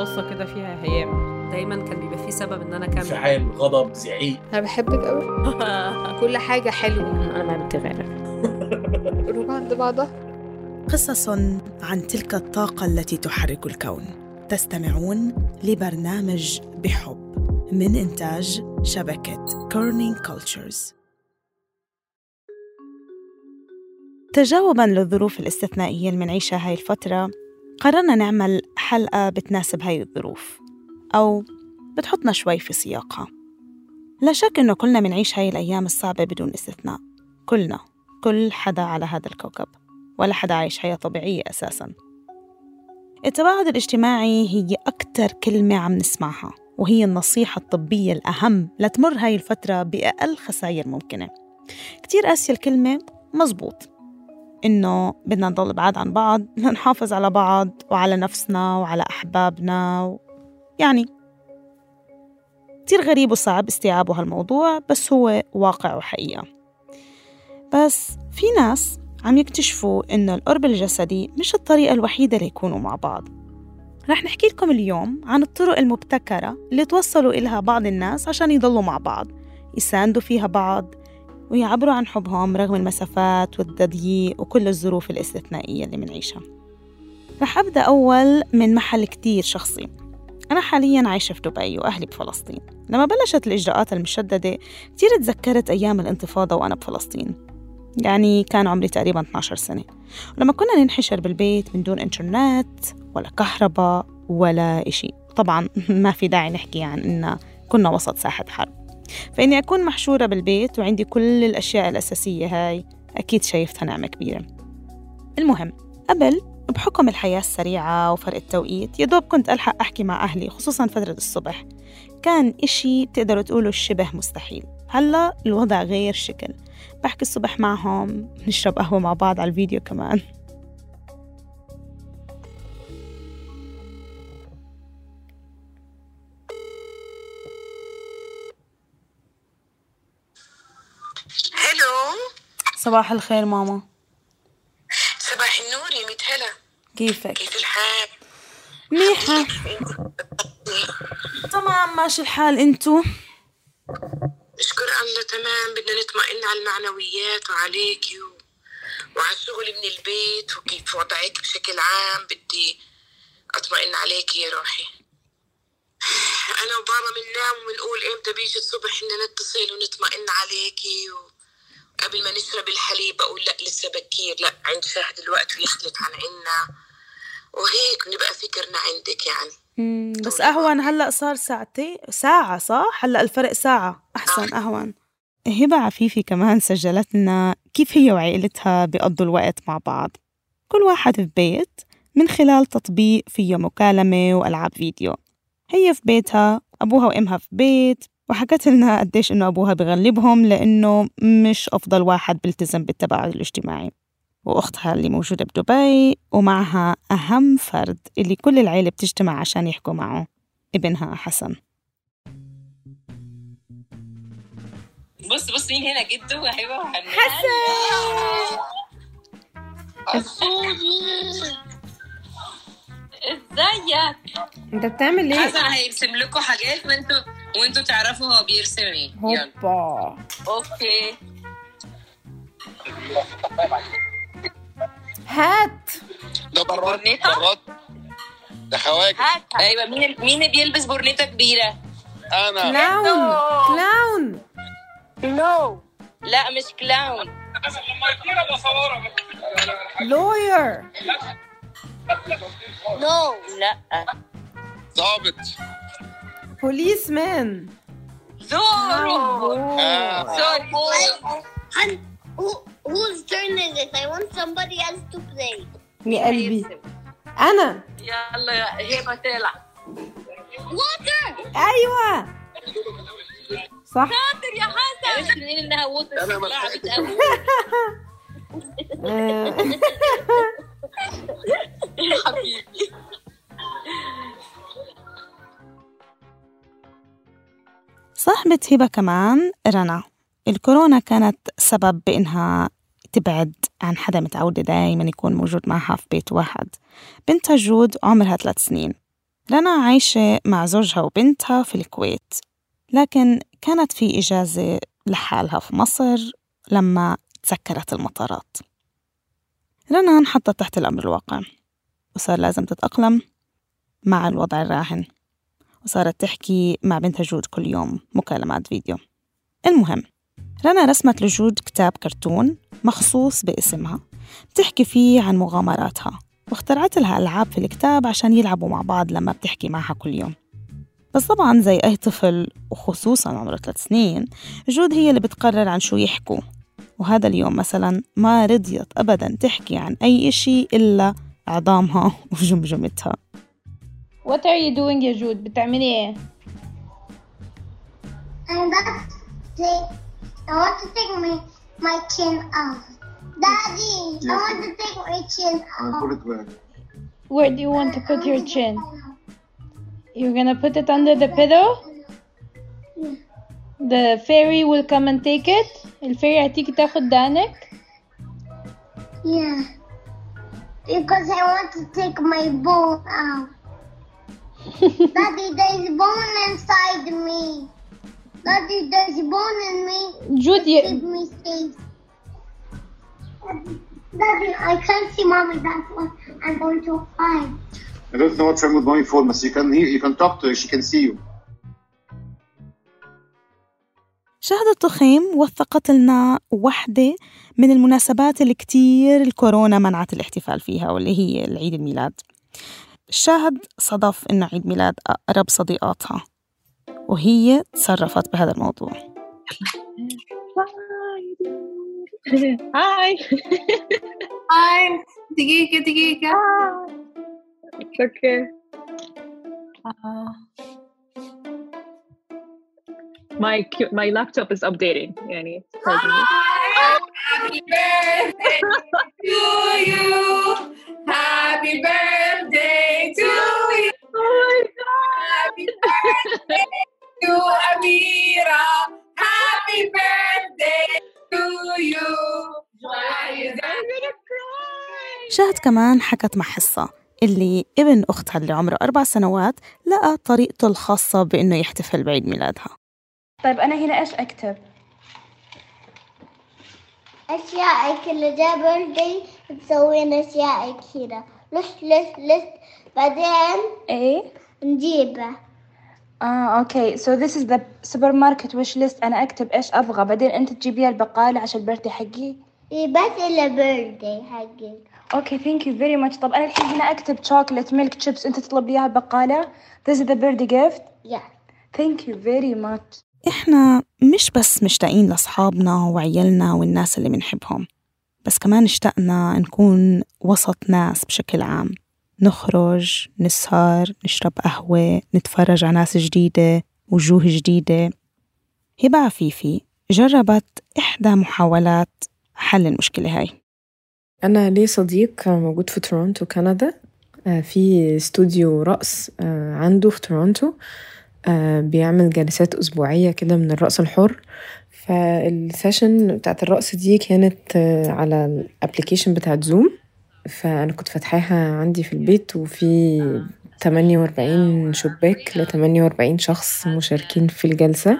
بصة كده فيها هيام. دايما كان بيبقى فيه سبب إن أنا أكمل. انفعال غضب زعيق. أنا بحبك قوي كل حاجة حلوة. أنا ما بتغير قلوب عند بعضها. قصص عن تلك الطاقة التي تحرك الكون. تستمعون لبرنامج بحب من إنتاج شبكة Kerning Cultures تجاوبا للظروف الاستثنائية اللي منعيشها هاي الفترة قررنا نعمل حلقة بتناسب هاي الظروف أو بتحطنا شوي في سياقها. لا شك إنه كلنا منعيش هاي الأيام الصعبة بدون استثناء. كلنا كل حدا على هذا الكوكب ولا حدا عايش حياة طبيعية أساساً. التباعد الاجتماعي هي أكتر كلمة عم نسمعها وهي النصيحة الطبية الأهم لتمر هاي الفترة بأقل خسائر ممكنة. كتير قاسية الكلمة مزبوط. إنه بدنا نضل بعاد عن بعض لنحافظ على بعض وعلى نفسنا وعلى أحبابنا و... يعني كتير غريب وصعب استيعابه هالموضوع بس هو واقع وحقيقة. بس في ناس عم يكتشفوا إنه القرب الجسدي مش الطريقة الوحيدة ليكونوا مع بعض. رح نحكي لكم اليوم عن الطرق المبتكرة اللي توصلوا إلها بعض الناس عشان يضلوا مع بعض يساندوا فيها بعض ويعبروا عن حبهم رغم المسافات والتضييق وكل الظروف الاستثنائية اللي منعيشها رح أبدأ أول من محل كتير شخصي. أنا حاليا عايشة في دبي وأهلي بفلسطين. لما بلشت الإجراءات المشددة كتير تذكرت أيام الانتفاضة وأنا بفلسطين. يعني كان عمري تقريبا 12 سنة. ولما كنا ننحشر بالبيت من دون إنترنت ولا كهرباء ولا إشي. طبعا ما في داعي نحكي عن إن كنا وسط ساحة حرب. فإني أكون محشورة بالبيت وعندي كل الأشياء الأساسية هاي أكيد شايفتها نعمة كبيرة. المهم قبل بحكم الحياة السريعة وفرق التوقيت يدوب كنت ألحق أحكي مع أهلي خصوصا فترة الصبح. كان إشي بتقدروا تقولوا شبه مستحيل. هلأ الوضع غير شكل. بحكي الصبح معهم نشرب قهوة مع بعض على الفيديو كمان. صباح الخير ماما. صباح النور يا ميت هلا. كيفك؟ كيف الحال؟ منيحة. تمام ماشي الحال. انتو؟ نشكر الله تمام. بدنا نطمئن على المعنويات وعليكي و... وعلى الشغل من البيت وكيف وضعك بشكل عام. بدي أطمئن عليكي يا روحي. أنا وبابا بننام وبنقول إمتى بيجي الصبح ان نتصل ونطمئن عليكي وقبل ما نشرب الحليب أقول لا لسه بكير. لا عند شهد الوقت ويخلط عن عنا وهيك بنبقى فكرنا عندك يعني. مم، بس أهون هلأ صار ساعتين ساعة صح؟ هلأ الفرق ساعة. أحسن أهون. هبة عفيفي كمان سجلت لنا كيف هي وعائلتها بيقضوا الوقت مع بعض. كل واحد في بيت من خلال تطبيق فيه مكالمة وألعاب فيديو. هي في بيتها أبوها وأمها في بيت وحكت لنا قديش إنه أبوها بغلبهم لأنه مش أفضل واحد بيلتزم بالتباعد الاجتماعي. وأختها اللي موجودة بدبي ومعها أهم فرد اللي كل العيلة بتجتمع عشان يحكوا معه ابنها حسن. بص بص مين هنا جده؟ وهبه وحنان. ازيك انت بتعمل إيه؟ حسن هيرسم لكم حاجات وانتوا وانتوا تعرفوا هو بيرسم إيه يلا. هوبا. okay. هات. ده براد برنيطة؟ براد. ده خواجة. أيوه مين مين اللي بيلبس برنيطه كبيرة؟ أنا. كلاون. كلاون. لا مش كلاون. lawyer لا. ظابط policeman زورو. sorry whose turn is it? I want somebody else to play. يا قلبي أنا يلا يا هبه تلعب Water! أيوه. صح. شاطر يا حسن. عرفت منين إنها water أنا ما لعبت قوي. حبيبي. صاحبة هبة كمان رنا. الكورونا كانت سبب بإنها تبعد عن حدا متعودة دايما يكون موجود معها في بيت واحد. بنتها جود عمرها ثلاث سنين. رنا عايشة مع زوجها وبنتها في الكويت. لكن كانت في إجازة لحالها في مصر لما تسكرت المطارات. رنا انحطت تحت الأمر الواقع وصار لازم تتأقلم مع الوضع الراهن. وصارت تحكي مع بنتها جود كل يوم مكالمات فيديو. المهم رنا رسمت لجود كتاب كرتون مخصوص باسمها بتحكي فيه عن مغامراتها واخترعت لها ألعاب في الكتاب عشان يلعبوا مع بعض لما بتحكي معها كل يوم. بس طبعا زي أي طفل وخصوصا عمره ثلاث سنين جود هي اللي بتقرر عن شو يحكوا. وهذا اليوم مثلا ما رضيت أبدا تحكي عن أي إشي إلا عظامها وجمجمتها. What are you doing يا جود؟ بتعملي ايه؟ I'm about to take, I want to take my, my chin off. Daddy, I want to take my chin off. Where do you want to put your chin? You're gonna put it under the pillow? The fairy will come and take it? الفيري هتيجي تاخد دانك؟ Yeah. Because I want to take my bone out. Daddy, there's bone inside me. Daddy, there's bone in me. Keep ي... me safe. Daddy, I can't see mommy. That's why I'm going to hide. I don't know wrong with mommy phone, but you can hear, you can talk to her, she can see you. شهد الطخيم وثقت لنا وحدة من المناسبات اللي كتير الكورونا منعت الاحتفال فيها واللي هي العيد الميلاد شاهد صدف إنه عيد ميلاد أقرب صديقاتها وهي تصرفت بهذا الموضوع. هاي هاي دقيقة دقيقة. أوكي my cu- my laptop is updating. يعني. Happy birthday to you. Happy birthday. شاهد كمان حكت مع حصة اللي ابن أختها اللي عمره أربع سنوات لقى طريقته الخاصة بإنه يحتفل بعيد ميلادها. طيب أنا هنا إيش أكتب؟ أشياء كل ده birthday تسوين أشياء كثيرة list list list بعدين إيه؟ نجيبه. آه okay. so this is the supermarket wish list أنا أكتب إيش أبغى. بعدين أنت تجيبيها البقالة عشان ال birthday حقي. بس birthday حقي. okay thank you very much طب أنا الحين هنا أكتب chocolate milk chips أنت تطلب لي إياها البقاله this the birthday gift yeah. thank you very much إحنا مش بس مشتاقين لأصحابنا وعيالنا والناس اللي بنحبهم بس كمان اشتقنا نكون وسط ناس بشكل عام. نخرج نسهر نشرب قهوة نتفرج على ناس جديدة وجوه جديدة. هبة عفيفي جربت إحدى محاولات حل المشكلة هاي. أنا لي صديق موجود في تورونتو كندا. آه، في استوديو رقص آه، عنده في تورونتو. آه، بيعمل جلسات أسبوعية كده من الرقص الحر. فال session بتاعت الرقص دي كانت على ال application بتاعت Zoom فأنا كنت فاتحاها عندي في البيت وفي 48 شباك ل 48 شخص مشاركين في الجلسة.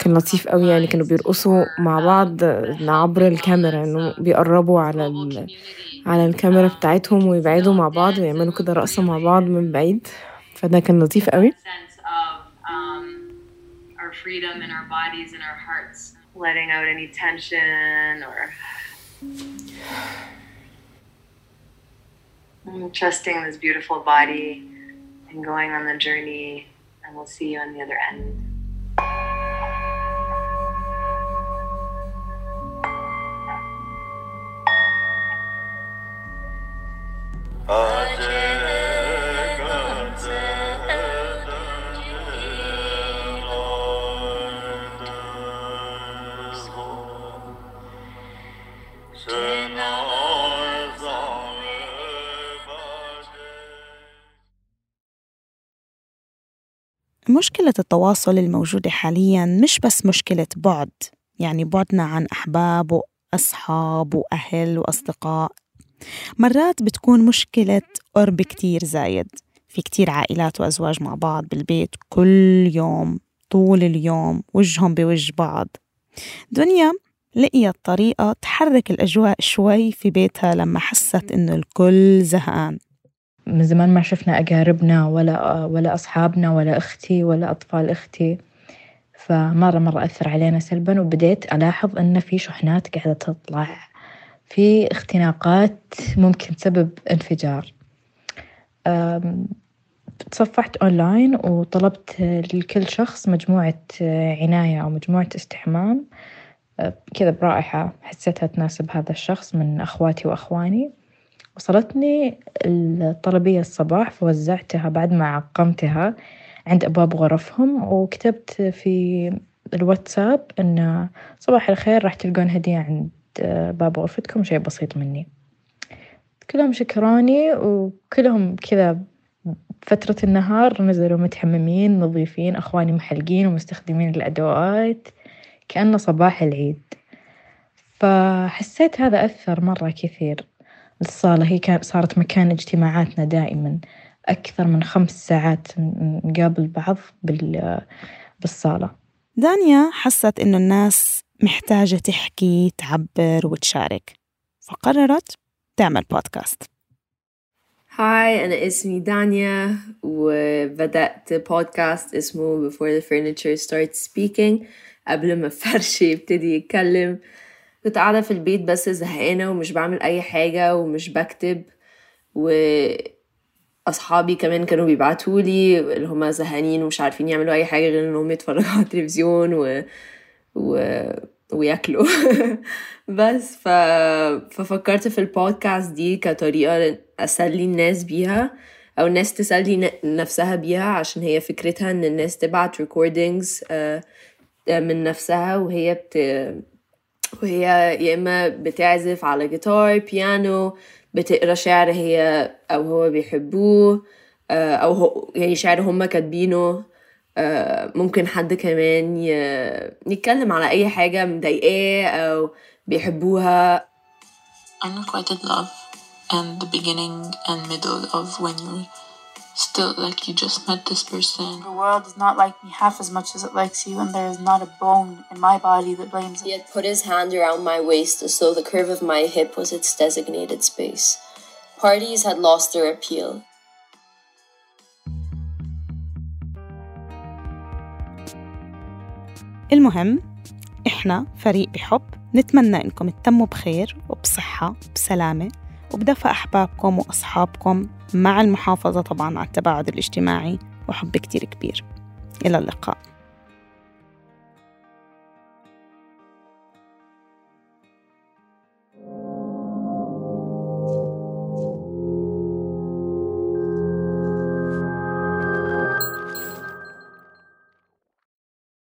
كان لطيف قوي يعني كانوا بيرقصوا مع بعض عبر الكاميرا يعني انه بيقربوا على على الكاميرا بتاعتهم ويبعدوا مع بعض ويعملوا كده رقصة مع بعض من بعيد فده كان لطيف قوي Trusting this beautiful body and going on the journey, and we'll see you on the other end. مشكلة التواصل الموجودة حاليا مش بس مشكلة بعد يعني بعدنا عن أحباب وأصحاب وأهل وأصدقاء. مرات بتكون مشكلة قرب كتير زايد في كتير عائلات وأزواج مع بعض بالبيت كل يوم طول اليوم وجههم بوجه بعض. دنيا لقيت طريقة تحرك الأجواء شوي في بيتها لما حست إنه الكل زهقان. من زمان ما شفنا أقاربنا ولا ولا أصحابنا ولا أختي ولا أطفال أختي. فمرة مرة أثر علينا سلبا وبديت ألاحظ إن في شحنات قاعدة تطلع. في اختناقات ممكن تسبب انفجار. تصفحت أونلاين وطلبت لكل شخص مجموعة عناية أو مجموعة استحمام. كذا برائحة حسيتها تناسب هذا الشخص من أخواتي وأخواني. وصلتني الطلبية الصباح فوزعتها بعد ما عقمتها عند أبواب غرفهم وكتبت في الواتساب إن صباح الخير راح تلقون هدية عند باب غرفتكم شيء بسيط مني. كلهم شكروني وكلهم كذا فترة النهار نزلوا متحممين نظيفين أخواني محلقين ومستخدمين الأدوات كأنه صباح العيد. فحسيت هذا أثر مرة كثير. الصالة هي كانت صارت مكان اجتماعاتنا دائما أكثر من خمس ساعات نقابل بعض بالصالة. دانيا حست إنه الناس محتاجة تحكي تعبر وتشارك فقررت تعمل بودكاست هاي أنا اسمي دانيا وبدأت بودكاست اسمه Before the Furniture Starts Speaking. قبل ما الفرش يبتدي يتكلم كنت قاعدة في البيت بس زهقانة ومش بعمل أي حاجة ومش بكتب وأصحابي كمان كانوا بيبعتولي اللي هما زهقانين ومش عارفين يعملوا أي حاجة غير إنهم يتفرجوا على التلفزيون و... و... وياكلوا. بس ف... ففكرت في البودكاست دي كطريقة أسلي الناس بيها أو الناس تسلي نفسها بيها عشان هي فكرتها إن الناس تبعت recordings من نفسها وهي بت وهي يا إما بتعزف على جيتار بيانو بتقرأ شعر هي أو هو بيحبوه أو هو يعني شعر هما كاتبينه ممكن حد كمان يتكلم على أي حاجة مضايقاه أو بيحبوها. Unrequited love and the beginning and middle of when you're still like you just met this person. The world does not like me half as much as it likes you, and there is not a bone in my body that blames it. He had put his hand around my waist as though the curve of my hip was its designated space. Parties had lost their appeal. المهم إحنا فريق بحب نتمنى إنكم تتموا بخير وبصحة بسلامة وبدفى أحبابكم وأصحابكم مع المحافظة طبعا على التباعد الاجتماعي وحب كتير كبير. إلى اللقاء.